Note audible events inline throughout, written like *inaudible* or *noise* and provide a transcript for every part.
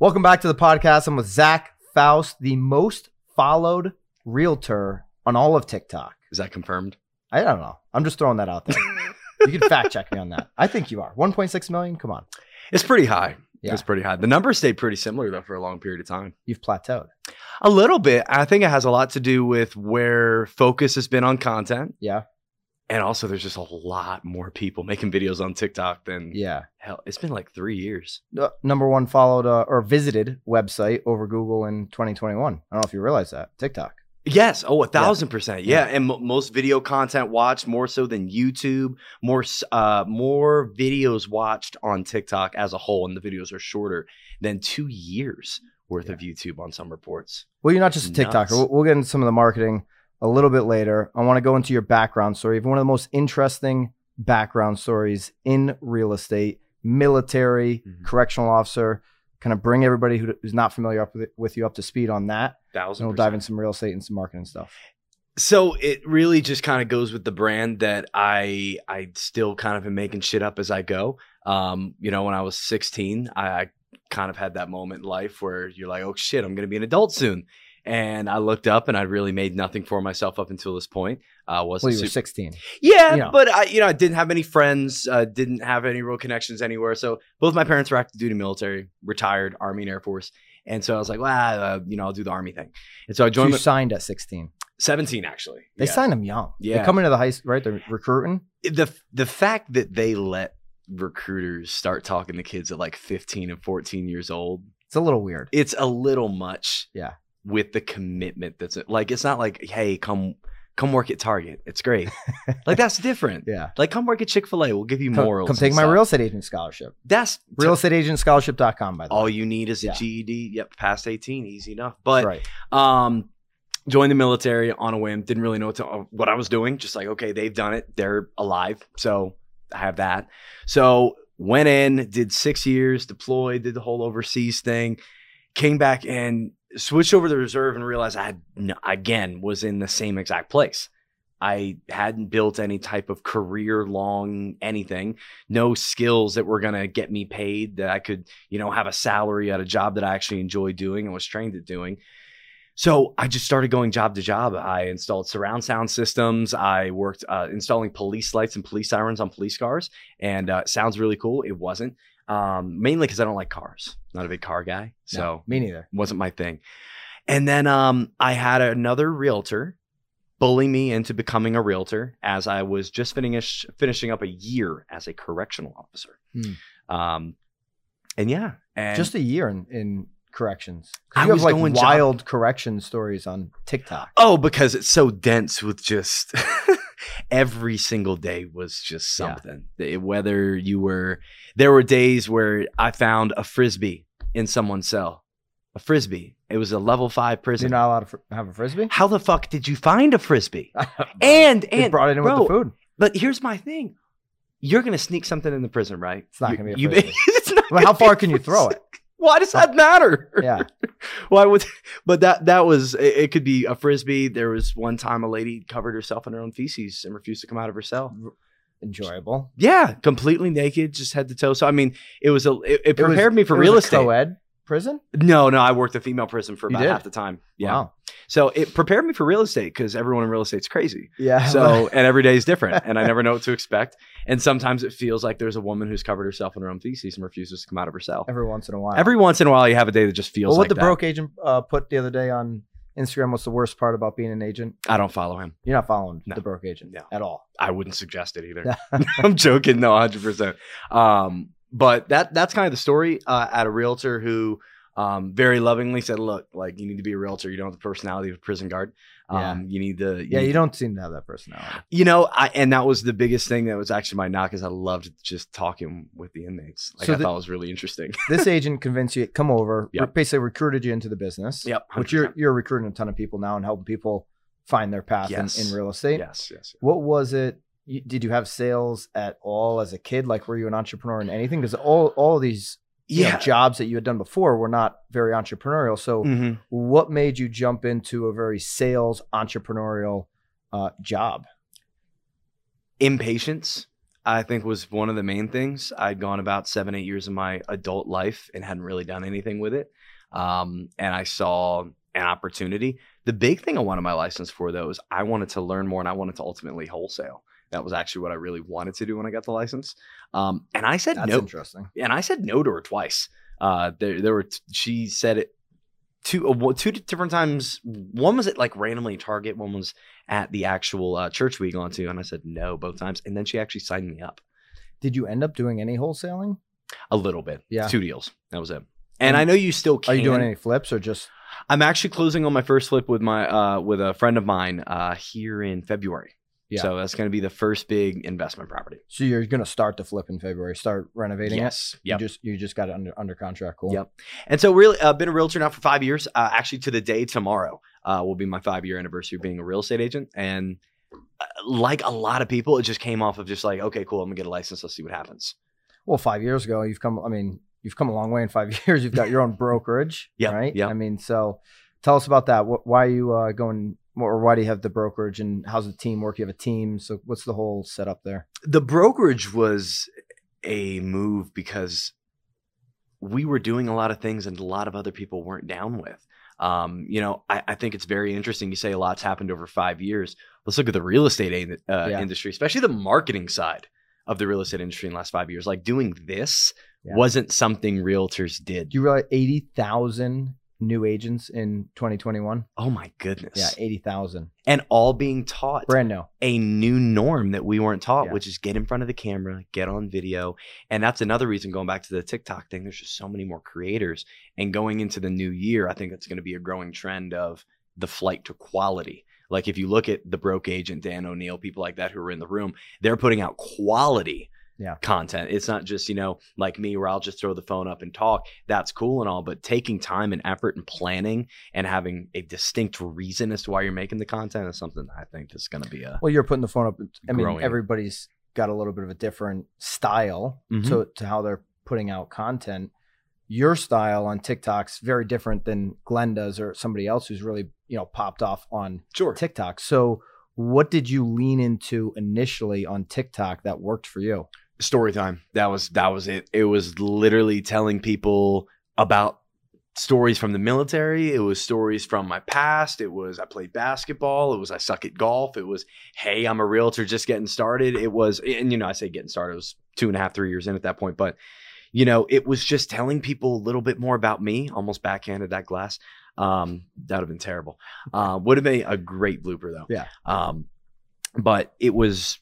Welcome back to the podcast. I'm with Zach Faust, the most followed realtor on all of TikTok. Is that confirmed? I don't know. I'm just throwing that out there. *laughs* you can fact check me on that. I think you are. 1.6 million? Come on. It's pretty high. Yeah. It's pretty high. The numbers stayed pretty similar though for a long period of time. You've plateaued. A little bit. I think it has a lot to do with where focus has been on content. Yeah. And also there's just a lot more people *laughs* making videos on TikTok than Yeah. hell. It's been like three years. Number one followed uh, or visited website over Google in 2021. I don't know if you realize that. TikTok. Yes. Oh, a thousand percent. Yeah. Yeah. And mo most video content watched more so than YouTube. More, uh, more videos watched on TikTok as a whole, and the videos are shorter than two years worth of YouTube on some reports. Well, you're not just a TikToker. Nuts. We'll, we'll get into some of the marketing a little bit later. I want to go into your background story. You have one of the most interesting background stories in real estate, military, Mhm. correctional officer. Kind of bring everybody who- who's not familiar up with, with you up to speed on that. Thousand. And we'll dive into some real estate and some marketing stuff. So it really just kind of goes with the brand that I I still kind of am making shit up as I go. Um, you know, when I was 16, I, I kind of had that moment in life where you're like, oh shit, I'm gonna be an adult soon. And I looked up and I really made nothing for myself up until this point. Uh, was Well, you were 16. yeah, you know. but I, you know, I didn't have any friends, uh, didn't have any real connections anywhere. So both my parents were active duty military, retired Army and Air Force, and so I was like, well, uh, you know, I'll do the Army thing. And so I So joined. you my- signed at 16. 17 actually. They Yeah. signed them young. Yeah. They come into the high school, right? They're recruiting. the the fact that they let recruiters start talking to kids at like 15 and 14 years old It's a little weird. it's a little much Yeah. With the commitment that's like it's not like hey come come work at target. It's great. *laughs* Like that's different. Yeah. like come work at chick-fil-a. We'll give you Come, morals come take my real estate agent scholarship. that's Real estate agent scholarship.com, by the all way. All you need is a Yeah. ged yep past 18 easy enough. But right. um joined the military on a whim. Didn't really know what, to, what i was doing. Just like okay they've done it. They're alive. So i have that. So went in did six years deployed did the whole overseas thing. Came back and switched over to the reserve and realized i again was in the same exact place i hadn't built any type of career long anything no skills that were going to get me paid that i could you know have a salary at a job that i actually enjoy doing and was trained at doing so I just started going job to job. I installed surround sound systems. I worked uh, installing police lights and police sirens on police cars, and uh, sounds really cool. It wasn't um, mainly because I don't like cars. Not a big car guy, so No, me neither. wasn't my thing. And then um, I had another realtor bully me into becoming a realtor as I was just finish, finishing up a year as a correctional officer. Hmm. Um, and yeah, and Just a year in, in corrections. I You have was like going job- wild correction stories on TikTok. Oh, because it's so dense with just *laughs* every single day was just Yeah. something. It- Whether you were, there were days where I found a frisbee in someone's cell. A frisbee. It was a level five prison. You're not allowed to fr- have a frisbee. How the fuck did you find a frisbee? *laughs* And they and brought it in bro, with the food. But here's my thing: you're gonna sneak something in the prison, right? It's not You- gonna be a you- frisbee. *laughs* it's not Well, how far can you throw it? Why does that matter? Yeah. *laughs* Why would? But that that was it, it. Could be a frisbee. There was one time a lady covered herself in her own feces and refused to come out of her cell. Enjoyable. Yeah, completely naked, just head to toe. So I mean, it was a it, it It was- prepared me for real estate. Co-ed prison. No, no, I worked a female prison for about half the time. Yeah, Wow. so it prepared me for real estate because everyone in real estate's crazy. Yeah. So *laughs* and every day is different, and I never know what to expect. And sometimes it feels like there's a woman who's covered herself in her own feces and refuses to come out of her cell. every once in a while. Every once in a while, you have a day that just feels well, what like the that. broke agent uh, put the other day on Instagram was the worst part about being an agent. I don't follow him. You're not following No. the broke agent No. at all. I wouldn't suggest it either. *laughs* *laughs* I'm joking. No, 100%. Um, but that that's kind of the story uh, at a realtor who um, very lovingly said, look, like you need to be a realtor. You don't have the personality of a prison guard. Um, You need to. Yeah, need you don't seem to have that personality. You know, I, and that was the biggest thing that was actually my knock is I loved just talking with the inmates. Like So I the- thought it was really interesting. *laughs* this agent convinced you to come over, Yep. basically recruited you into the business. Yep, Which you're you're recruiting a ton of people now and helping people find their path Yes. in, in real estate. yes, yes. What was it? You, did you have sales at all as a kid? Like, were you an entrepreneur in anything? Because all all these you know, jobs that you had done before were not very entrepreneurial. So, Mhm. what made you jump into a very sales entrepreneurial uh, job? Impatience. I think was one of the main things. I'd gone about seven, eight years of my adult life and hadn't really done anything with it. Um, and I saw an opportunity. The big thing I wanted my license for though is I wanted to learn more and I wanted to ultimately wholesale. That was actually what I really wanted to do when I got the license. Um, and I said That's no. interesting. and I said no to her twice. Uh, there, there were. T- she said it two, uh, two different times. One was at like randomly Target. One was at the actual uh, church we gone to, and I said no both times. And then she actually signed me up Did you end up doing any wholesaling? a little bit. Yeah. two deals. That was it. And I know you still can. Are you doing any flips or just I'm actually closing on my first flip with my uh, with a friend of mine uh, here in February. Yeah. So that's going to be the first big investment property. so you're gonna start the flip in February, start renovating Yes. it? Yep. You just you just got it under under contract. Cool. Yep. And so, really, I've been a realtor now for five years. Uh, actually, to the day tomorrow uh, will be my five year anniversary of being a real estate agent. And uh, like a lot of people, it just came off of just like, okay, cool, I'm gonna get a license. Let's see what happens. Well, five years ago, you've come. I mean, you've come a long way in five *laughs* years. You've got your own brokerage. Yeah, Right. yeah. I mean, so tell us about that. What, why are you uh, going? Or why do you have the brokerage? And how's the team work? You have a team. So what's the whole setup there? The brokerage was a move because we were doing a lot of things and a lot of other people weren't down with. Um, you know, I, I think it's very interesting. You say a lot's happened over five years. Let's look at the real estate uh, Yeah. industry, especially the marketing side of the real estate industry in the last five years. Like doing this Yeah. wasn't something realtors did. Do you realize eighty thousand new agents in 2021? oh my goodness. Yeah, eighty thousand. And all being taught Brand new. a new norm that we weren't taught, Yeah. which is get in front of the camera, get on video. And that's another reason going back to the TikTok thing, there's just so many more creators. And going into the new year, I think it's going to be a growing trend of the flight to quality. Like if you look at the broke agent, Dan O'Neill, people like that who are in the room, they're putting out quality Yeah. content. It's not just, you know, like me where I'll just throw the phone up and talk. That's cool and all, but taking time and effort and planning and having a distinct reason as to why you're making the content is something I think is going to be a Well, you're putting the phone up. I mean, Growing. everybody's got a little bit of a different style Mhm. to, to how they're putting out content. Your style on TikTok's very different than Glennda's or somebody else who's really, you know, popped off on sure. TikTok. So, what did you lean into initially on TikTok that worked for you? Story time. That was that was it. It was literally telling people about stories from the military. It was stories from my past. It was I played basketball. It was I suck at golf. It was hey, I'm a realtor just getting started. It was and you know I say getting started. It was two and a half, three years in at that point, but you know it was just telling people a little bit more about me. Almost backhanded that glass. Um, that would have been terrible. Uh, would have been a great blooper though. Yeah. Um, but it was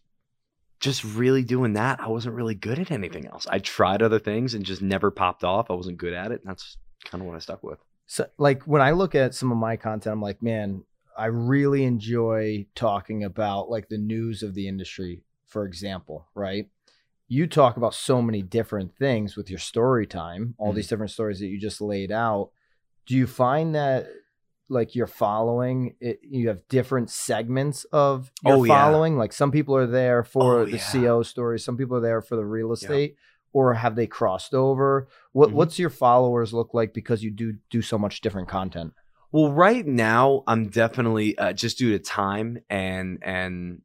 just really doing that. I wasn't really good at anything else. I tried other things and just never popped off. I wasn't good at it. And that's kind of what I stuck with. So, like when I look at some of my content, I'm like, man, I really enjoy talking about like the news of the industry, for example, right? You talk about so many different things with your story time, all Mhm. these different stories that you just laid out. Do you find that like you're following it, you have different segments of your Oh, yeah. following? Like some people are there for Oh, the yeah. CO stories, some people are there for the real estate, or have they crossed over? What Mhm. what's your followers look like because you do do so much different content? Well, right now I'm definitely uh, just due to time and and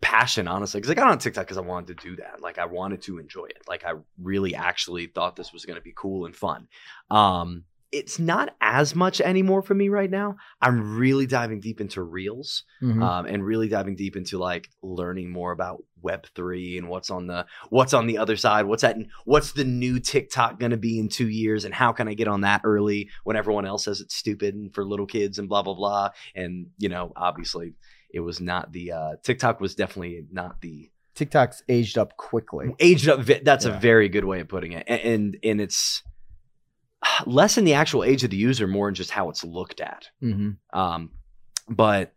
passion, honestly, because I got on TikTok because I wanted to do that. Like I wanted to enjoy it. Like I really actually thought this was going to be cool and fun. Um, it's not as much anymore for me right now. I'm really diving deep into reels. Mhm. um, and really diving deep into like learning more about Web three and what's on the what's on the other side. What's that? What's the new TikTok going to be in two years? And how can I get on that early when everyone else says it's stupid and for little kids and blah blah blah? And you know, obviously, it was not the uh, TikTok was definitely not the TikTok's aged up quickly. aged up. That's Yeah. a very good way of putting it. A- And and it's less in the actual age of the user, more in just how it's looked at. hmm Um, but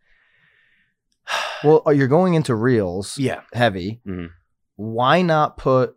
*sighs* Well, uh, you're going into reels yeah, heavy. Mhm. Why not put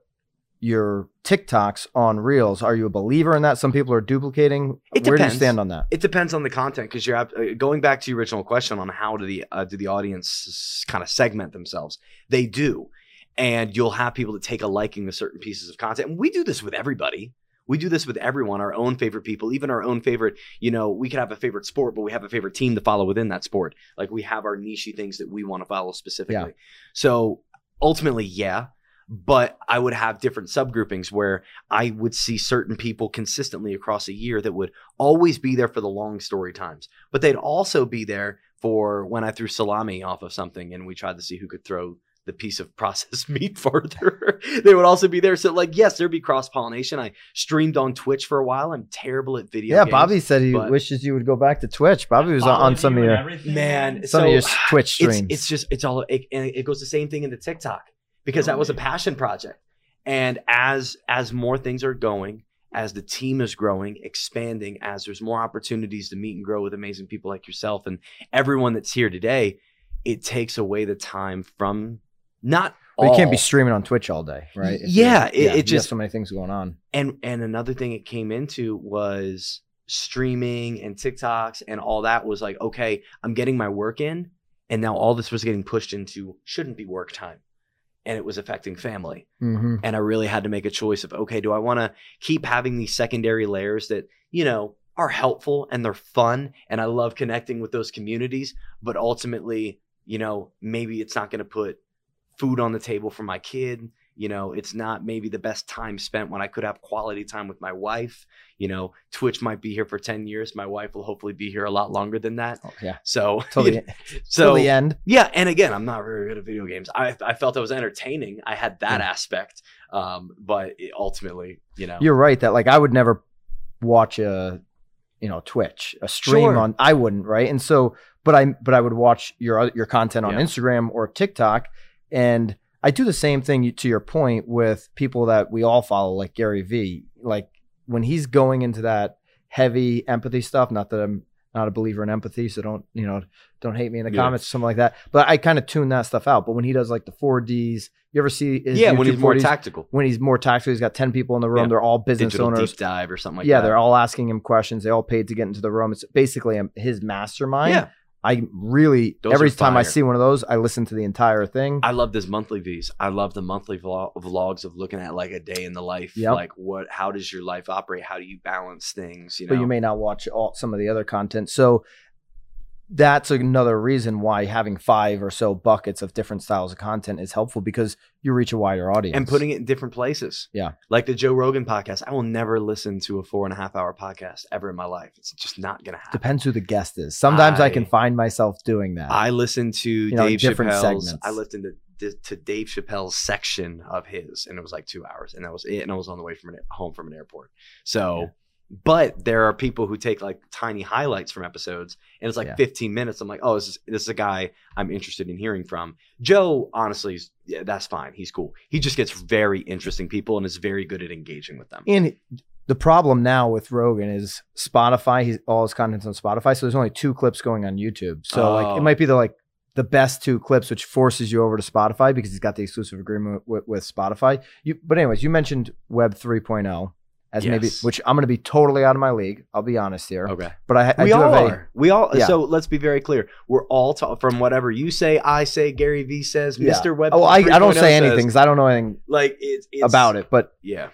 your TikToks on reels? Are you a believer in that? Some people are duplicating. It Where do you depends. stand on that? It depends on the content because you're uh, going back to your original question on how do the uh, do the audience kind of segment themselves. They do, and you'll have people that take a liking to certain pieces of content. And we do this with everybody. We do this with everyone, our own favorite people, even our own favorite. You know, we could have a favorite sport, but we have a favorite team to follow within that sport. Like we have our nichey things that we want to follow specifically. Yeah. So ultimately, yeah. but I would have different subgroupings where I would see certain people consistently across a year that would always be there for the long story times, but they'd also be there for when I threw salami off of something and we tried to see who could throw the piece of processed *laughs* meat farther. they would also be there. So, like, yes, there'd be cross pollination. I streamed on Twitch for a while. I'm terrible at video. Yeah, games, Bobby said he wishes you would go back to Twitch. Bobby was on, on some of your Man, some so of your Twitch it's, streams. it's just it's all it, and it goes the same thing into TikTok because that was a passion project. And as as more things are going, as the team is growing, expanding, as there's more opportunities to meet and grow with amazing people like yourself and everyone that's here today, it takes away the time from not But you can't be streaming on Twitch all day, right? If Yeah, it- it just- so many things going on. and and another thing it came into was streaming and TikToks and all that was like, okay, I'm getting my work in, and now all this was getting pushed into shouldn't be work time. And it was affecting family. hmm And I really had to make a choice of, okay, do I want to keep having these secondary layers that, you know, are helpful and they're fun and I love connecting with those communities, but ultimately, you know, maybe it's not going to put food on the table for my kid. You know, it's not maybe the best time spent when I could have quality time with my wife. You know, Twitch might be here for 10 years. My wife will hopefully be here a lot longer than that. Oh, yeah, So, *laughs* till you the, know, till so the end. yeah, and again, I'm not very good at video games. I I felt I was entertaining. I had that Yeah. aspect, um, but it ultimately, you know, You're right that like I would never watch a you know Twitch a stream Sure. on I wouldn't right and so but I but I would watch your your content on Yeah. Instagram or TikTok and I do the same thing to your point with people that we all follow like Gary V like when he's going into that heavy empathy stuff not that I'm not a believer in empathy so don't you know don't hate me in the Yeah. comments or something like that but I kind of tune that stuff out but when he does like the 4Ds you ever see his yeah, when YouTube he's more tactical, when he's more tactical, he's got 10 people in the room. Yeah. They're all business digital owners. deep dive or something like yeah, that. they're all asking him questions. They all paid to get into the room. It's basically um, his mastermind. Yeah, I really, Those every time I see one of those, I listen to the entire thing. I love this monthly V's. I love the monthly vlog- vlogs of looking at like a day in the life. Yep. Like what? How does your life operate? How do you balance things? You know, but you may not watch all some of the other content. So that's another reason why having five or so buckets of different styles of content is helpful because you reach a wider audience. and putting it in different places. Yeah. like the Joe Rogan podcast. I will never listen to a four and a half hour podcast ever in my life. It's just not gonna happen. depends who the guest is. Sometimes I, I- can find myself doing that. I listened to know, Dave different Chappelle's. segments. I listened to, to to Dave Chappelle's section of his, and it was like two hours, and that was it. And I was on the way from an, home from an airport. So, Yeah. But there are people who take like tiny highlights from episodes, and it's like Yeah. 15 minutes. I'm like, oh, this is this is a guy I'm interested in hearing from. Joe, honestly, is, yeah, that's fine. He's cool. He just gets very interesting people and is very good at engaging with them. And the problem now with Rogan is Spotify. He's all his content's on Spotify, so there's only two clips going on YouTube. So like Oh. it might be the oh. like the best two clips, which forces you over to Spotify because he's got the exclusive agreement with, with Spotify. You, but anyways, you mentioned Web 3.0 as maybe, which I'm going to be totally out of my league. I'll be honest here, Okay. but I, I we do all have a are. We all. Yeah. So let's be very clear. We're all ta- from whatever you say, I say, Gary V says, Yeah. Mr. Web. Oh, I, I don't oh say says. anything because I don't know anything Like it's, it's about it, but Yeah.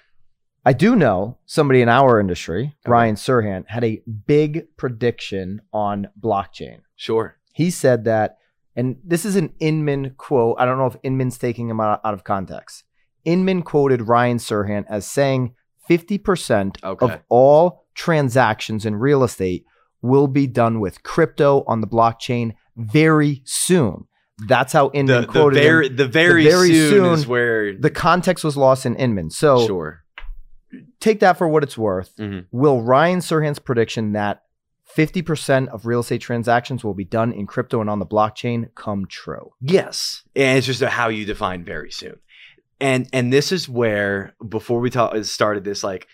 I do know somebody in our industry, Okay. Ryan Serhant, had a big prediction on blockchain. Sure. He said that, and this is an Inman quote. I don't know if Inman's taking him out, out of context. Inman quoted Ryan Serhant as saying 50% Okay. of all transactions in real estate will be done with crypto on the blockchain very soon. That's how Inman The, the quoted him. very the very, very soon, is where The context was lost in Inman. So sure. take that for what it's worth. Mhm. Will Ryan Serhant's prediction that 50% of real estate transactions will be done in crypto and on the blockchain come true? Yes, and it's just how you define very soon. And and this is where before we talk started this, like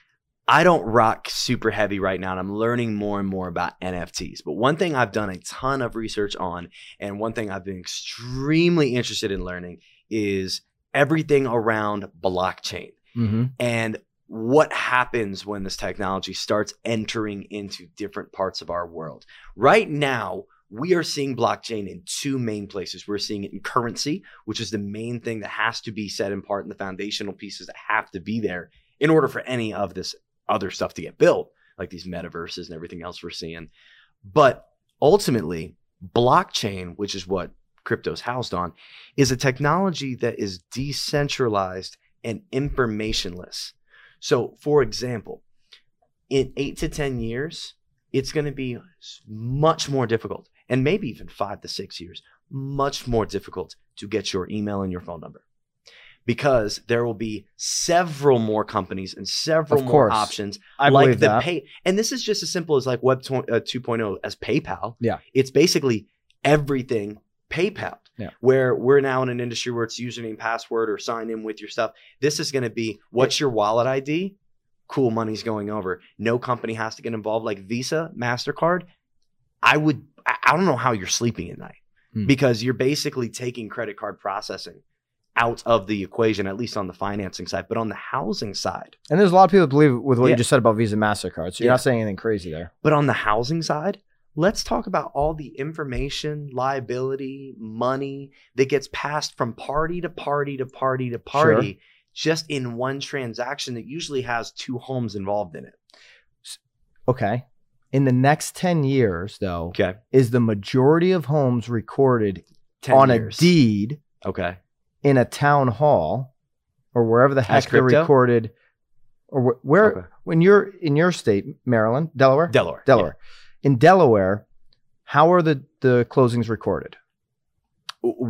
I don't rock super heavy right now, and I'm learning more and more about NFTs. But one thing I've done a ton of research on, and one thing I've been extremely interested in learning is everything around blockchain Mm-hmm. and what happens when this technology starts entering into different parts of our world. Right now, we are seeing blockchain in two main places. We're seeing it in currency, which is the main thing that has to be set in part in the foundational pieces that have to be there in order for any of this other stuff to get built, like these metaverses and everything else we're seeing. But ultimately, blockchain, which is what crypto's housed on, is a technology that is decentralized and informationless. So, for example, in eight to 10 years, it's going to be much more difficult, and maybe even five to six years, much more difficult to get your email and your phone number. Because there will be several more companies and several Of more options I like believe the that. pay and this is just as simple as like web tw- uh, 2.0 as paypal. Yeah. it's basically everything paypal Yeah. where we're now in an industry where it's username password or sign in with your stuff. This is going to be what's your wallet id cool money's going over. No company has to get involved like visa mastercard. I would i don't know how you're sleeping at night Hmm. because you're basically taking credit card processing out of the equation at least on the financing side but on the housing side And there's a lot of people believe with what Yeah. you just said about Visa Mastercard. So you're Yeah. not saying anything crazy there. But on the housing side, let's talk about all the information, liability, money that gets passed from party to party to party to party just in one transaction that usually has two homes involved in it. Okay. In the next 10 years, though, Okay. is the majority of homes recorded 10 on years. a deed Okay. in a town hall or wherever the heck they're recorded or wh- where Okay. when you're in your state Maryland Delaware Delaware. Delaware in Delaware how are the the closings recorded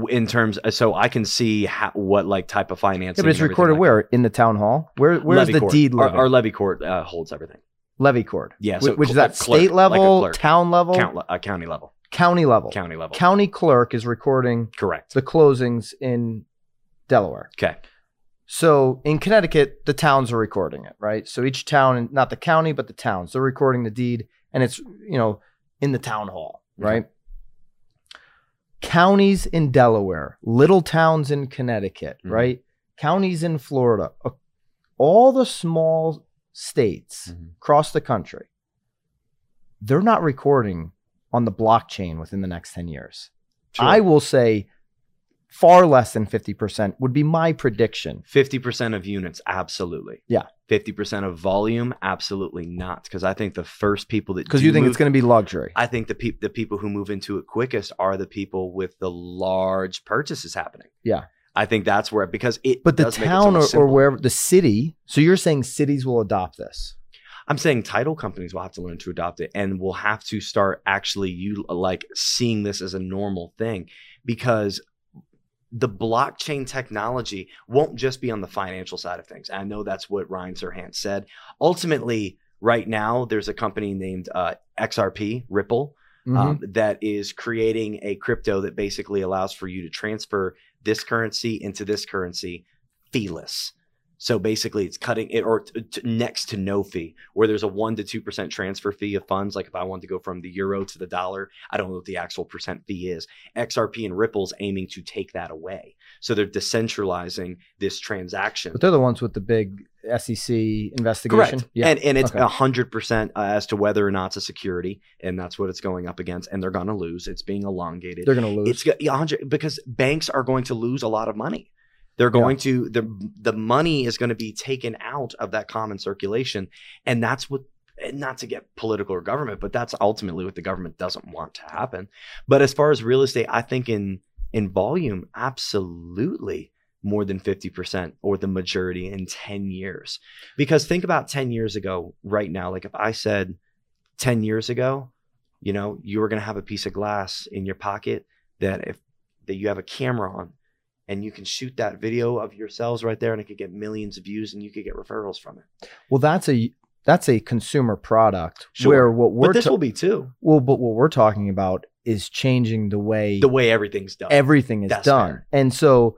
In terms, so I can see how, what like type of financing. yeah, but it's recorded like where in the town hall where that. where's the court. deed Our, our levy court uh, holds everything. Levy court Yeah. So which is that a clerk, state like level clerk. town level Count, uh, county level. county level County level. county clerk is recording Correct. the closings in Delaware Okay. So in Connecticut, the towns are recording it, right? So each town, not the county, but the towns, they're recording the deed, and it's you know in the town hall, Okay. right? Counties in Delaware, little towns in Connecticut, Mhm. right? Counties in Florida, uh, all the small states Mhm. across the country, they're not recording on the blockchain within the next ten years. Sure. I will say far less than 50% would be my prediction. 50% of units, absolutely. Yeah. 50% of volume, absolutely not. Because I think the first people that Because you think move, it's going to be luxury. I think the peop the people who move into it quickest are the people with the large purchases happening. Yeah. I think that's where because it but the does make it so town or, or wherever the city, so you're saying cities will adopt this. I'm saying title companies will have to learn to adopt it and will have to start actually you like seeing this as a normal thing because the blockchain technology won't just be on the financial side of things. I know that's what Ryan Serhant said. Ultimately, right now, there's a company named uh, XRP, Ripple, Mhm. um, that is creating a crypto that basically allows for you to transfer this currency into this currency feeless. So basically, it's cutting it or t- t- next to no fee, where there's a one to two percent transfer fee of funds. Like if I want to go from the euro to the dollar, I don't know what the actual percent fee is. XRP and Ripple's aiming to take that away, so they're decentralizing this transaction. but they're the ones with the big SEC investigation. Correct. Yeah. And and it's Okay. hundred percent uh, as to whether or not it's a security, and that's what it's going up against. And they're going to lose. It's being elongated. they're going to lose. It's go- yeah, 100 because banks are going to lose a lot of money. They're going to the the money is going to be taken out of that common circulation, and that's what. and Not to get political or government, but that's ultimately what the government doesn't want to happen. But as far as real estate, I think in in volume, absolutely more than 50% or the majority in 10 years. Because think about 10 years ago, right now, like if I said 10 years ago, you know, you were going to have a piece of glass in your pocket that if that you have a camera on and you can shoot that video of yourselves right there and it could get millions of views and you could get referrals from it. well, that's a that's a consumer product Sure. where what we're But this ta- will be too. well, but what we're talking about is changing the way The way everything's done. everything is That's done. fair. And so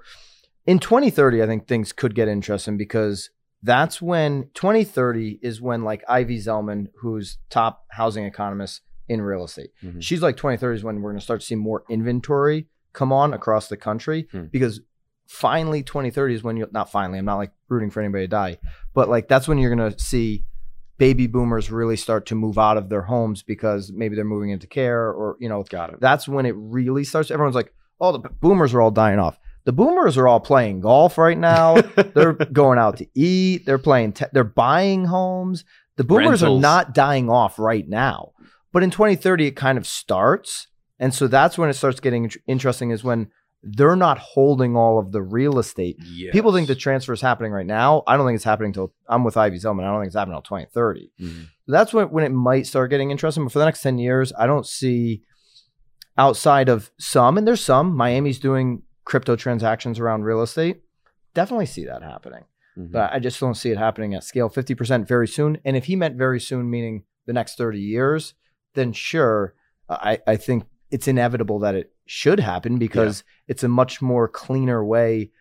in 2030, I think things could get interesting because that's when 2030 is when like Ivy Zelman who's top housing economist in real estate, Mhm. she's like 2030 is when we're going to start to see more inventory come on across the country Hmm. because finally 2030 is when you not finally, I'm not like rooting for anybody to die, but like that's when you're to see baby boomers really start to move out of their homes because maybe they're moving into care or, you know, Got it. that's when it really starts. Everyone's like, oh, the boomers are all dying off. The boomers are all playing golf right now. *laughs* they're going out to eat. They're playing. Te- they're buying homes. The boomers Rentals. are not dying off right now. But in 2030, it kind of starts, And so that's when it starts getting interesting is when they're not holding all of the real estate. People think the transfer is happening right now. I don't think it's happening till I'm with Ivy Zelman. I don't think it's happening until 2030. Mhm. That's when, when it might start getting interesting. But for the next 10 years, I don't see outside of some, and there's some, Miami's doing crypto transactions around real estate. Definitely see that happening. Mhm. But I just don't see it happening at scale 50% very soon. And if he meant very soon, meaning the next 30 years, then sure, I, I think it's inevitable that it should happen because it's a much more cleaner way.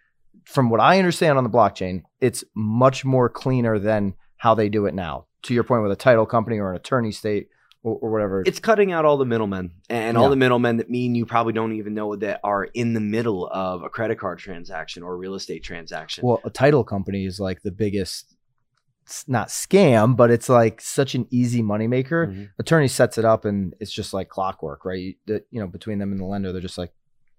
From what I understand on the blockchain, it's much more cleaner than how they do it now. To your point with a title company or an attorney state or, or whatever. it's cutting out all the middlemen and all the middlemen that mean you probably don't even know that are in the middle of a credit card transaction or a real estate transaction. Well, a title company is like the biggest, not scam, but it's like such an easy moneymaker. Mhm. Attorney sets it up and it's just like clockwork, right? You, the, you know, between them and the lender, they're just like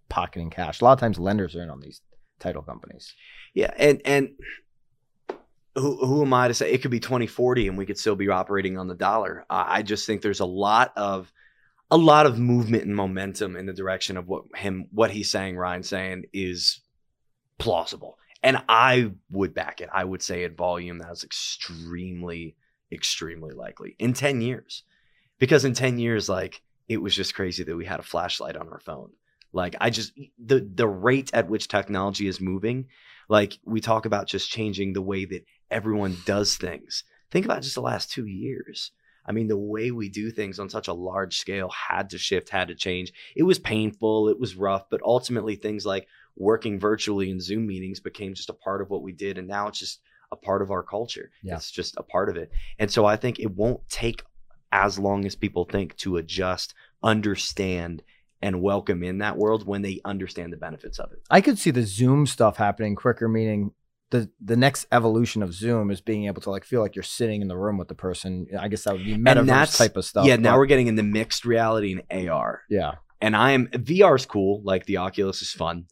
pocketing cash. A lot of times lenders are in on these title companies. Yeah, and and who who am I to say it could be 2040 and we could still be operating on the dollar? I I just think there's a lot of a lot of movement and momentum in the direction of what him what he's saying, Ryan saying is plausible. And I would back it. I would say at volume that's extremely, extremely likely in 10 years. Because in 10 years, like it was just crazy that we had a flashlight on our phone. Like I just the the rate at which technology is moving, like we talk about just changing the way that everyone does things. Think about just the last two years. I mean, the way we do things on such a large scale had to shift, had to change. It was painful, it was rough, but ultimately things like working virtually in Zoom meetings became just a part of what we did. And now it's just a part of our culture. Yeah. It's just a part of it. And so I think it won't take as long as people think to adjust, understand, and welcome in that world when they understand the benefits of it. I could see the Zoom stuff happening quicker, meaning the the next evolution of Zoom is being able to like feel like you're sitting in the room with the person. I guess that would be metaverse type of stuff. yeah, now we're getting into mixed reality and AR. yeah. And I am VR is cool, like the Oculus is fun.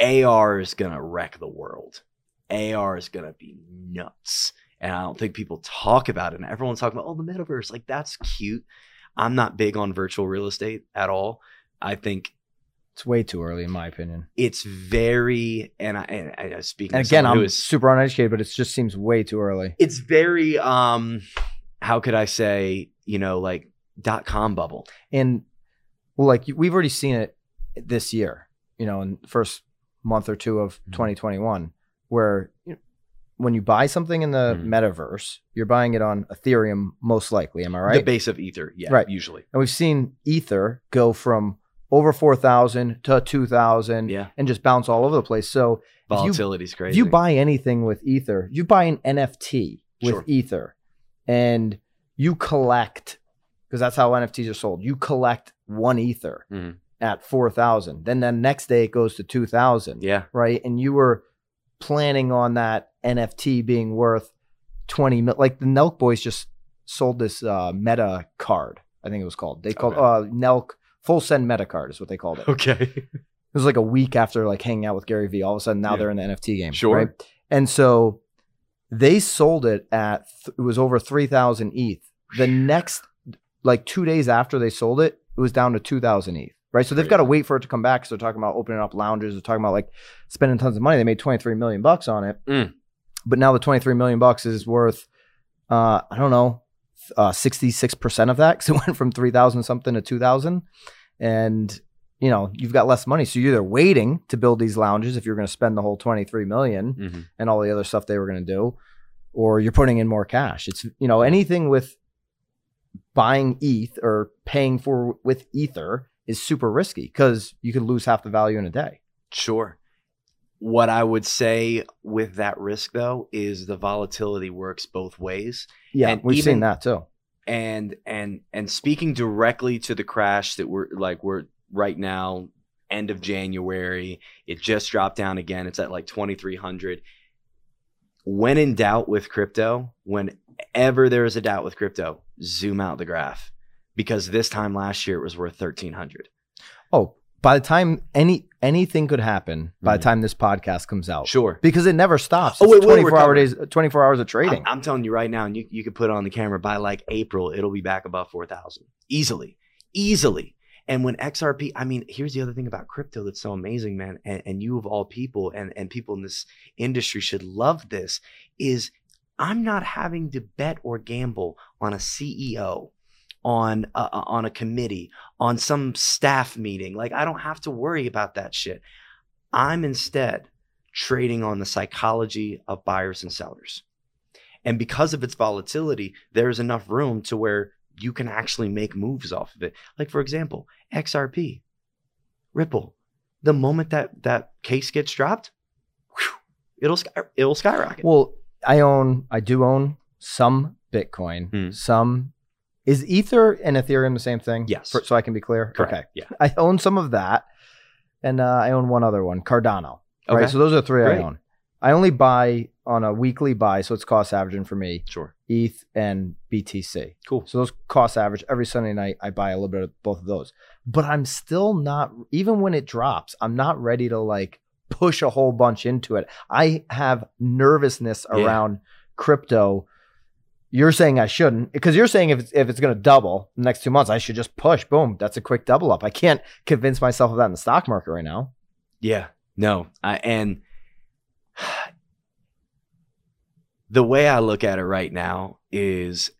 AR is gonna wreck the world. AR is gonna be nuts. And I don't think people talk about it. And everyone's talking about, oh, the metaverse. Like that's cute. I'm not big on virtual real estate at all. I think It's way too early in my opinion. it's very and I and I And again, I'm is- super uneducated, but it just seems way too early. it's very um how could I say, you know, like dot com bubble. And well, like we've already seen it this year, you know, in the first month or two of Mhm. 2021, where you know, when you buy something in the Mhm. metaverse, you're buying it on Ethereum most likely. Am I right? The base of Ether, yeah, Right. usually. and we've seen Ether go from over 4,000 to 2,000 Yeah. and just bounce all over the place. So you- Volatility's crazy. if you buy anything with Ether, you buy an NFT with Sure. Ether and you collect, because that's how NFTs are sold. You collect one Ether Mhm. at 4,000. Then the next day it goes to 2,000, Yeah. right? And you were planning on that NFT being worth 20 mil. Like the Nelk boys just sold this uh, meta card, I think it was called. They called Okay. uh, Nelk Full Send Meta Card is what they called it. Okay. It was like a week after like hanging out with Gary Vee. All of a sudden, now Yeah. they're in the NFT game. Sure. Right? And so they sold it at it was over three thousand ETH. The next like two days after they sold it, it was down to two thousand ETH. Right. So they've got to wait for it to come back. So they're talking about opening up lounges. They're talking about like spending tons of money. They made twenty three million bucks on it. Mm. But now the twenty three million bucks is worth uh I don't know six percent of that because it went from three thousand something to two thousand, and you know you've got less money, so you're either waiting to build these lounges if you're going to spend the whole twenty three million Mhm. and all the other stuff they were going to do, or you're putting in more cash. It's you know anything with buying ETH or paying for with Ether is super risky because you could lose half the value in a day. Sure. What I would say with that risk though is the volatility works both ways. Yeah, And we've even- seen that too. And and and speaking directly to the crash that we're like we're right now end of January, it just dropped down again. It's at like 2300. When in doubt with crypto, whenever there is a doubt with crypto, zoom out the graph because this time last year it was worth 1300. Oh, by the time any anything could happen by the Mhm. time this podcast comes out. Sure. Because it never stops. Oh, It's it 24 hour days 24 hours of trading. I'm, I'm telling you right now, and you, you could put it on the camera by like April, it'll be back above 4,000 easily, easily. And when XRP, I mean, here's the other thing about crypto that's so amazing, man. And, and you of all people and, and people in this industry should love this is I'm not having to bet or gamble on a CEO, on a, on a committee, on some staff meeting. Like I don't have to worry about that shit. I'm instead trading on the psychology of buyers and sellers. And because of its volatility, there's enough room to where you can actually make moves off of it. Like for example, XRP, Ripple. The moment that that case gets dropped, whew, it'll it'll skyrocket. Well, I own, I do own some Bitcoin, Hmm. some. Is Ether and Ethereum the same thing? Yes. For- so I can be clear. Correct. Okay. Yeah. I own some of that, and uh, I own one other one, Cardano. Okay. Right. So those are three Great. I own. I only buy on a weekly buy, so it's cost averaging for me. sure. ETH and BTC. Cool. So those cost average every Sunday night. I buy a little bit of both of those, but I'm still not. Even when it drops, I'm not ready to like push a whole bunch into it. I have nervousness Yeah. around crypto. You're saying I shouldn't because you're saying if it's, if it's going to double the next two months, I should just push. Boom, that's a quick double up. I can't convince myself of that in the stock market right now. Yeah, no, I, and *sighs* the way I look at it right now is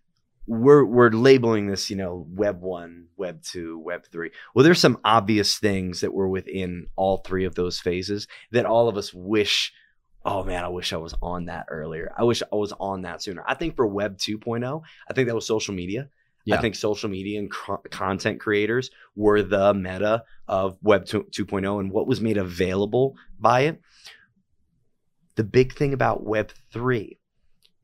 we're we're labeling this, you know, Web one, Web two, Web three. Well, there's some obvious things that were within all three of those phases that all of us wish. Oh man, I wish I was on that earlier. I wish I was on that sooner. I think for Web 2.0, I think that was social media. Yeah. I think social media and co- content creators were the meta of Web 2, 2.0 and what was made available by it. The big thing about Web 3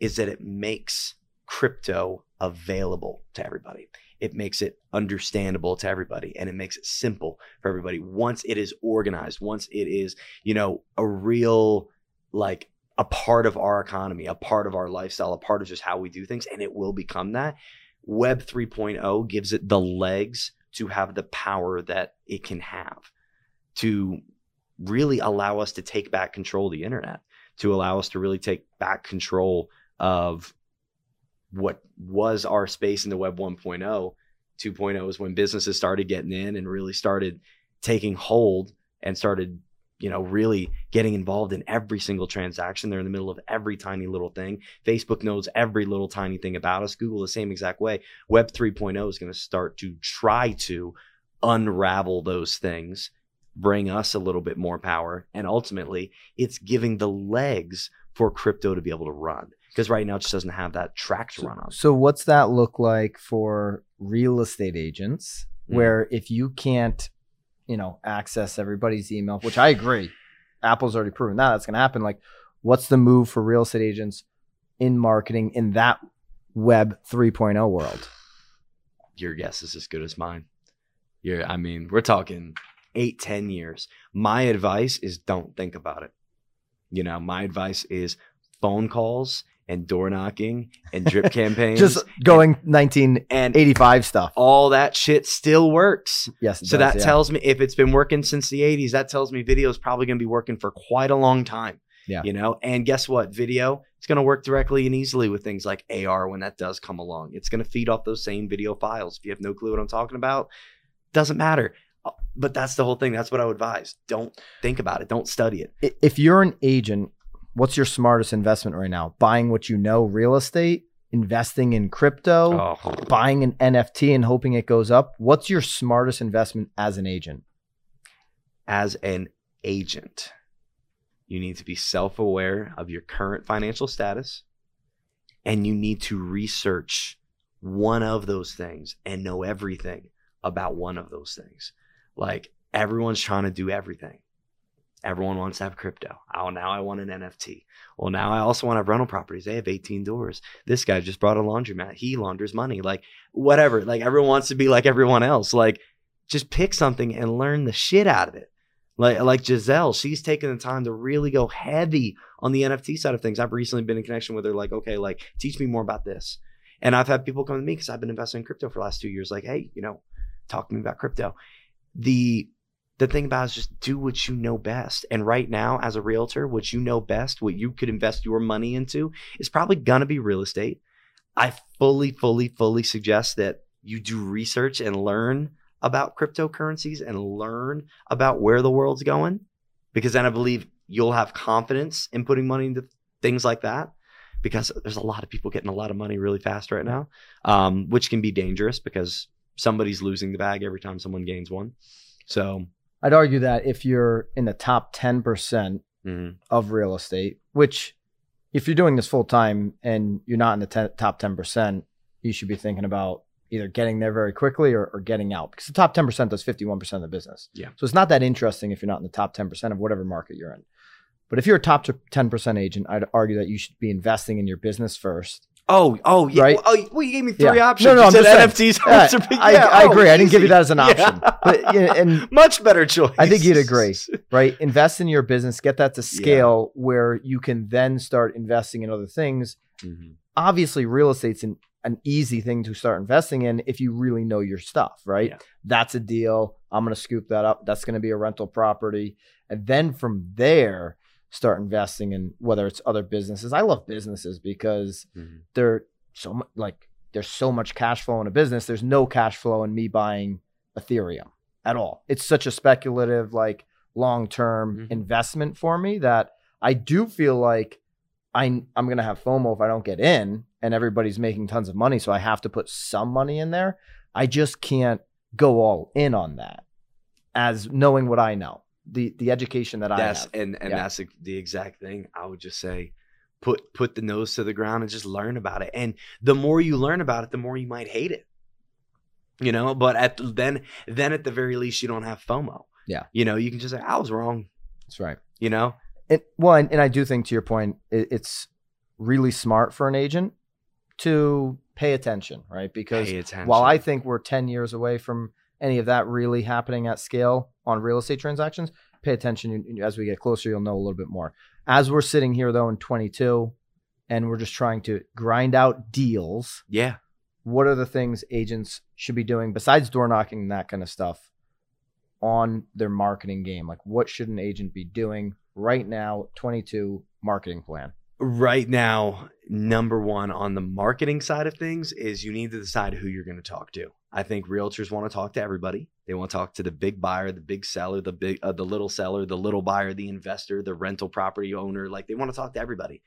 is that it makes crypto available to everybody. It makes it understandable to everybody and it makes it simple for everybody. Once it is organized, once it is, you know, a real like a part of our economy, a part of our lifestyle, a part of just how we do things, and it will become that. Web 3.0 gives it the legs to have the power that it can have to really allow us to take back control of the internet, to allow us to really take back control of what was our space in the Web 1.0. 2.0 is when businesses started getting in and really started taking hold and started you know, really getting involved in every single transaction. They're in the middle of every tiny little thing. Facebook knows every little tiny thing about us. Google the same exact way. Web 3.0 is going to start to try to unravel those things, bring us a little bit more power, and ultimately, it's giving the legs for crypto to be able to run. Because right now, it just doesn't have that track to run on. So what's that look like for real estate agents Mm. where if you can't, you know, access everybody's email, which I agree, Apple's already proven that that's going to happen. Like what's the move for real estate agents in marketing in that web 3.0 world? your guess is as good as mine. You're, I mean, we're talking eight, ten years. My advice is don't think about it. You know, my advice is phone calls and door knocking and drip *laughs* campaigns. Just going 1985 and stuff. all that shit still works. Yes. it So does, that yeah. tells me if it's been working since the 80s, that tells me video is probably going to be working for quite a long time. Yeah. You know, and guess what? Video, it's going to work directly and easily with things like AR when that does come along. It's going to feed off those same video files. If you have no clue what I'm talking about, doesn't matter. Uh, But that's the whole thing. That's what I would advise. Don't think about it. Don't study it. If you're an agent, what's your smartest investment right now? Buying what you know, real estate, investing in crypto, Oh, buying an NFT and hoping it goes up. What's your smartest investment as an agent? as an agent, you need to be self aware of your current financial status and you need to research one of those things and know everything about one of those things. Like everyone's trying to do everything. Everyone wants to have crypto. Oh, now I want an NFT. Well, now I also want to have rental properties. They have 18 doors. This guy just brought a laundromat. He launders money. Like, whatever. Like, everyone wants to be like everyone else. Like, just pick something and learn the shit out of it. Like like Giselle, she's taking the time to really go heavy on the NFT side of things. I've recently been in connection with her, like, okay, like teach me more about this. And I've had people come to me because I've been investing in crypto for the last two years, like, hey, you know, talk to me about crypto. The the thing about is just do what you know best. And right now, as a realtor, what you know best, what you could invest your money into is probably gonna be real estate. I fully, fully, fully suggest that you do research and learn about cryptocurrencies and learn about where the world's going, because then I believe you'll have confidence in putting money into things like that. Because there's a lot of people getting a lot of money really fast right now, um, which can be dangerous because somebody's losing the bag every time someone gains one. So I'd argue that if you're in the top 10% mhm. of real estate, which if you're doing this full time and you're not in the 10, top 10%, you should be thinking about either getting there very quickly or, or getting out because the top 10% does 51% of the business. Yeah. So it's not that interesting if you're not in the top 10% of whatever market you're in. But if you're a top 10% agent, I'd argue that you should be investing in your business first. Oh, oh, yeah. Right? Oh, well, you gave me three Yeah. options. No, no, You I'm said just saying. NFTs. Yeah, are big- I, yeah, I oh, agree. I didn't give you that as an option. Yeah. But, yeah, and *laughs* Much better choice. I think you'd agree. *laughs* right? Invest in your business, get that to scale where you can then start investing in other things. Mhm. Obviously, real estate's an, an easy thing to start investing in if you really know your stuff, right? Yeah. That's a deal. I'm going to scoop that up. That's going to be a rental property. And then from there, start investing in whether it's other businesses. I love businesses because Mhm. they're so much like there's so much cash flow in a business. There's no cash flow in me buying Ethereum at all. It's such a speculative, like long term Mhm. investment for me that I do feel like I I'm gonna have FOMO if I don't get in, and everybody's making tons of money, so I have to put some money in there. I just can't go all in on that, as knowing what I know, the the education that I have. and and Yeah. that's the, the exact thing. I would just say, put put the nose to the ground and just learn about it. And the more you learn about it, the more you might hate it. You know, but at then then at the very least, you don't have FOMO. Yeah. You know, you can just say, I was wrong. That's right. You know. And well, and, and I do think to your point, it, it's really smart for an agent to pay attention, right? Because Pay attention. while I think we're 10 years away from any of that really happening at scale on real estate transactions, pay attention as we get closer, you'll know a little bit more. As we're sitting here though in 22 and we're just trying to grind out deals, yeah. what are the things agents should be doing besides door knocking and that kind of stuff on their marketing game? Like what should an agent be doing right now, 22 marketing plan? Right now, number one on the marketing side of things is you need to decide who you're going to talk to. I think realtors want to talk to everybody. They want to talk to the big buyer, the big seller, the big, uh, the little seller, the little buyer, the investor, the rental property owner. Like they want to talk to everybody.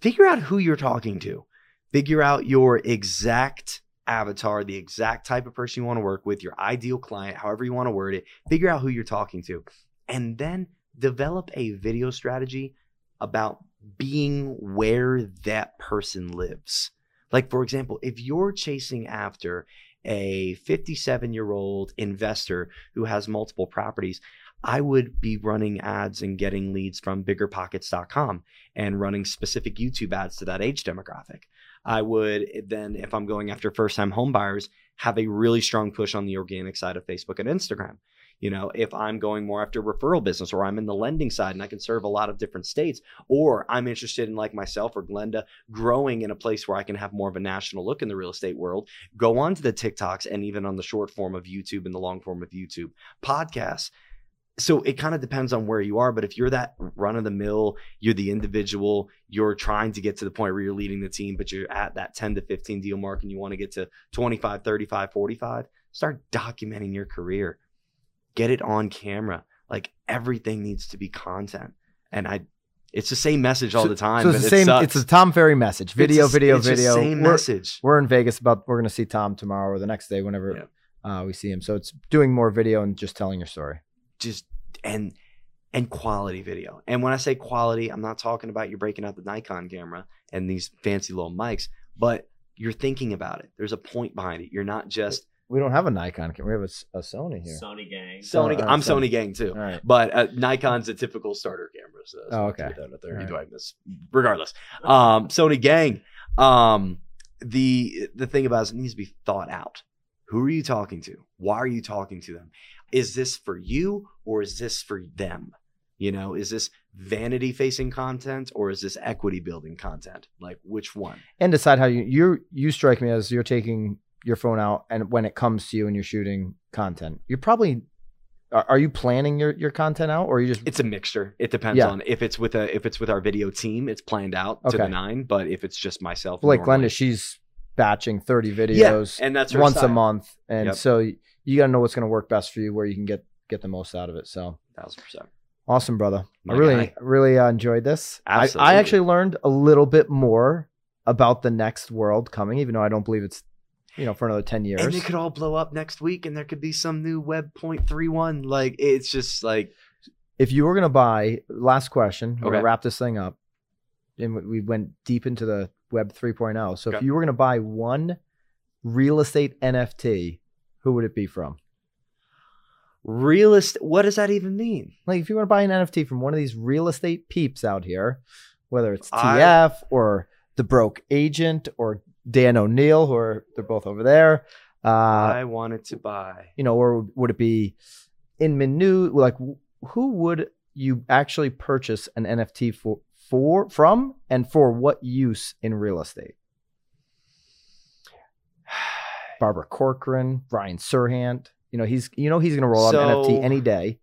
Figure out who you're talking to. Figure out your exact avatar, the exact type of person you want to work with, your ideal client, however you want to word it. Figure out who you're talking to, and then develop a video strategy about being where that person lives. Like, for example, if you're chasing after a 57 year old investor who has multiple properties, I would be running ads and getting leads from biggerpockets.com and running specific YouTube ads to that age demographic. I would then, if I'm going after first time home buyers, have a really strong push on the organic side of Facebook and Instagram. You know, if I'm going more after referral business or I'm in the lending side and I can serve a lot of different states, or I'm interested in, like myself or Glennda, growing in a place where I can have more of a national look in the real estate world, go on to the TikToks and even on the short form of YouTube and the long form of YouTube, podcasts. So it kind of depends on where you are. But if you're that run of the mill, you're the individual, you're trying to get to the point where you're leading the team, but you're at that 10 to 15 deal mark and you want to get to 25, 35, 45, start documenting your career get it on camera. Like everything needs to be content. And I it's the same message all So- the time. So it's the it same. sucks. It's a Tom Ferry message. Video, a- video, it's the video. same We're- message. We're in Vegas about we're going to see Tom tomorrow or the next day whenever uh, we see him. So it's doing more video and just telling your story. Just and and quality video. And when I say quality, I'm not talking about you breaking out the Nikon camera and these fancy little mics, but you're thinking about it. There's a point behind it. You're not just We don't have a Nikon. camera. We have a Sony here. Sony gang. Sony. Oh, I'm Sony. Sony gang too. All right. But uh, Nikon's a typical starter camera. So that's Oh, okay. too there. All Do. I miss? Regardless, um, Sony gang. Um, the the thing about it, is it needs to be thought out. Who are you talking to? Why are you talking to them? Is this for you or is this for them? You know, is this vanity facing content or is this equity building content? Like which one? And decide how you you you strike me as you're taking your phone out and when it comes to you and you're shooting content, you're probably are, are you planning your your content out or you just It's a mixture. It depends Yeah. on if it's with a if it's with our video team, it's planned out to the nine. But if it's just myself, like normally- Glennda? She's batching 30 videos yeah, and that's once a month, and Yep. so you got to know what's going to work best for you, where you can get get the most out of it. So Thousand percent. awesome, brother. My I really guy. really uh, enjoyed this. I, I actually learned a little bit more about the next world coming, even though I don't believe it's you know for another ten years. And it could all blow up next week, and there could be some new Web 0.31. Like it's just like if you were going to buy, last question, we're Okay. going to wrap this thing up. And we- we went deep into the Web 3.0. So if you were going to buy one real estate NFT, who would it be from? real estate. What does that even mean? Like if you want to buy an NFT from one of these real estate peeps out here, whether it's I- TF or the broke agent or Dan O'Neill, who are they're both over there. Uh, I wanted to buy. you know, or would it be in Minu? Like, who would you actually purchase an NFT for, for from, and for what use in real estate? *sighs* Barbara Corcoran, Ryan Serhant. You know, he's you know he's going to roll out an NFT any day.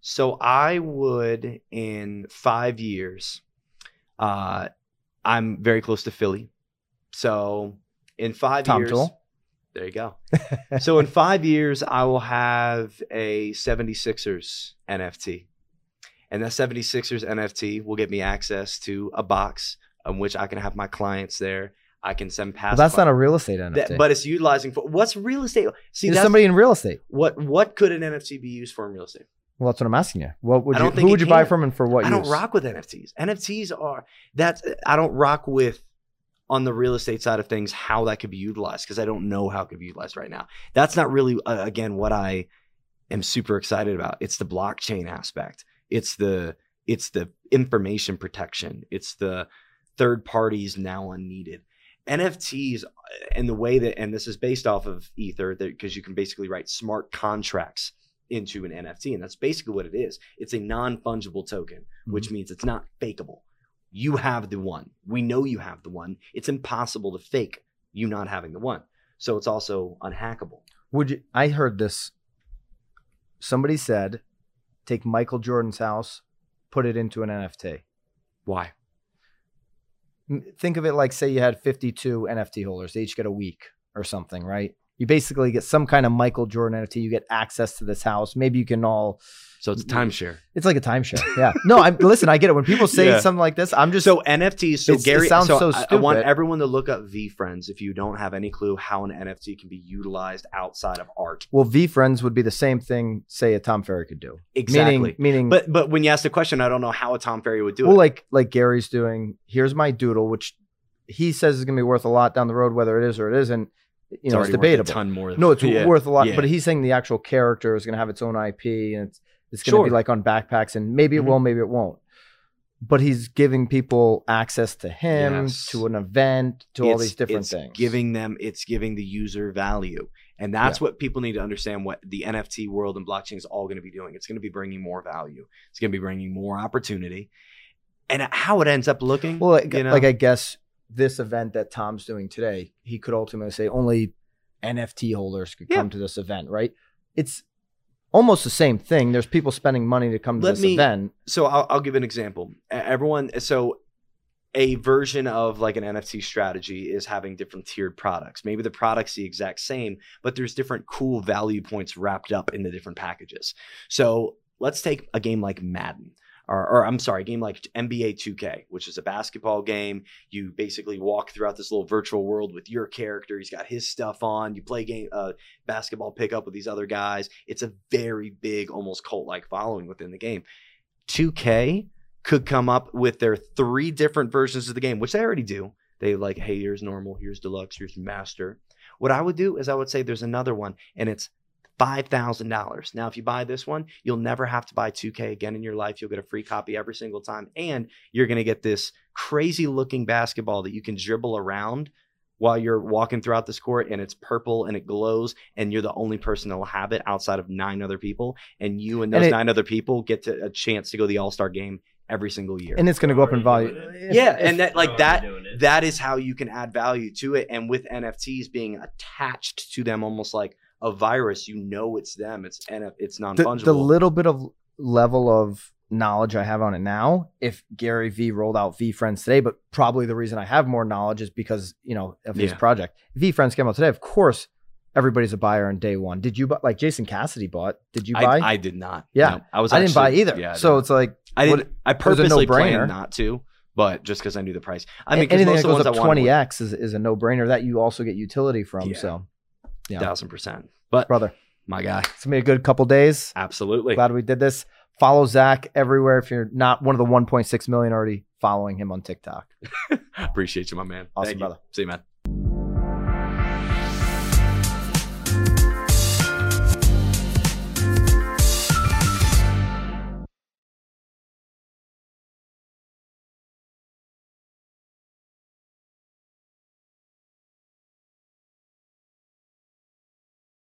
So I would in five years. Uh, I'm very close to Philly, so in five Tom years, Tool. there you go. *laughs* so in five years, I will have a 76ers NFT, and that 76ers NFT will get me access to a box on which I can have my clients there. I can send Well, past. that's not a real estate NFT. that, but it's utilizing for what's real estate. See, that's somebody in real estate? what what could an NFT be used for in real estate? Well, that's what I'm asking you. What would you? Who would you buy from, and for what I use? don't rock with NFTs. NFTs are that's I don't rock with on the real estate side of things how that could be utilized because I don't know how it could be utilized right now. That's not really uh, again what I am super excited about. It's the blockchain aspect. It's the it's the information protection. It's the third parties now unneeded. NFTs uh, and the way that and this is based off of Ether because you can basically write smart contracts into an NFT and that's basically what it is. It's a non-fungible token which means it's not fakeable. You have the one. We know you have the one. It's impossible to fake you not having the one. So it's also unhackable. Would you? I heard this. Somebody said, take Michael Jordan's house, put it into an NFT. Why? Think of it like, say, you had 52 NFT holders. They each get a week or something, right? You basically get some kind of Michael Jordan NFT. You get access to this house. Maybe you can all. So it's a timeshare. It's like a timeshare. Yeah. No, I listen. I get it. When people say Yeah. something like this, I'm just So NFTs. So Gary, sounds so, so I, I want everyone to look up VeeFriends if you don't have any clue how an NFT can be utilized outside of art. well, VeeFriends would be the same thing. Say a Tom Ferry could do. Exactly. Meaning, meaning, but but when you ask the question, I don't know how a Tom Ferry would do well, it. Well, like like Gary's doing. Here's my doodle, which he says is going to be worth a lot down the road, whether it is or it isn't. You know, it's, already worth a debatable. ton more. No, it's *laughs* Yeah. worth a lot. Yeah. But he's saying the actual character is going to have its own IP, and it's it's going to Sure. be like on backpacks, and maybe it Mhm. will, maybe it won't. But he's giving people access to him, Yes. to an event, to all these different it's things. Giving them, it's giving the user value, and that's what people need to understand. What the NFT world and blockchain is all going to be doing. It's going to be bringing more value. It's going to be bringing more opportunity, and how it ends up looking. Well, like, you know? like I guess this event that Tom's doing today, he could ultimately say only NFT holders could Yeah. come to this event, right? It's almost the same thing. There's people spending money to come to Let this me- event. so I'll, I'll give an example. Everyone, so a version of like an NFT strategy is having different tiered products. Maybe the product's the exact same, but there's different cool value points wrapped up in the different packages. So let's take a game like Madden. Or, or I'm sorry, a game like NBA 2K, which is a basketball game. You basically walk throughout this little virtual world with your character. He's got his stuff on. You play game uh, basketball pickup with these other guys. It's a very big, almost cult like following within the game. 2K could come up with their three different versions of the game, which they already do. They like, hey, here's normal, here's deluxe, here's master. What I would do is I would say there's another one, and it's five thousand dollars. Now, if you buy this one, you'll never have to buy 2K again in your life. You'll get a free copy every single time, and you're gonna get this crazy looking basketball that you can dribble around while you're walking throughout this court and it's purple and it glows and you're the only person that will have it outside of nine other people and you and And those it- nine other people get to a chance to go to the all-star game every single year And it's going to go up in value. If- yeah if- and that like that that is how you can add value to it and with nfts being attached to them almost like a virus you know it's them it's NF, it's the, non-fungible the little bit of level of knowledge I have on it now, if Gary Vee rolled out VeeFriends today, but probably the reason I have more knowledge is because, you know, of his Yeah. project. VeeFriends came out today, of course, everybody's a buyer on day one. Did you buy like Jason Cassidy bought? Did you buy? I did not. Yeah. No, I was. I didn't buy either. Yeah, so it's like I what- didn't. I purposely planned not to, but just because I knew the price. I mean, anything most that the goes up twenty x is, is a no brainer that you also get utility from. Yeah. So, yeah. thousand percent. But brother, my guy, it's gonna be a good couple days. absolutely. Glad we did this. Follow Zach everywhere if you're not one of the 1.6 million already following him on TikTok. *laughs* Appreciate you, my man. Awesome, Thank you. brother. See you, man.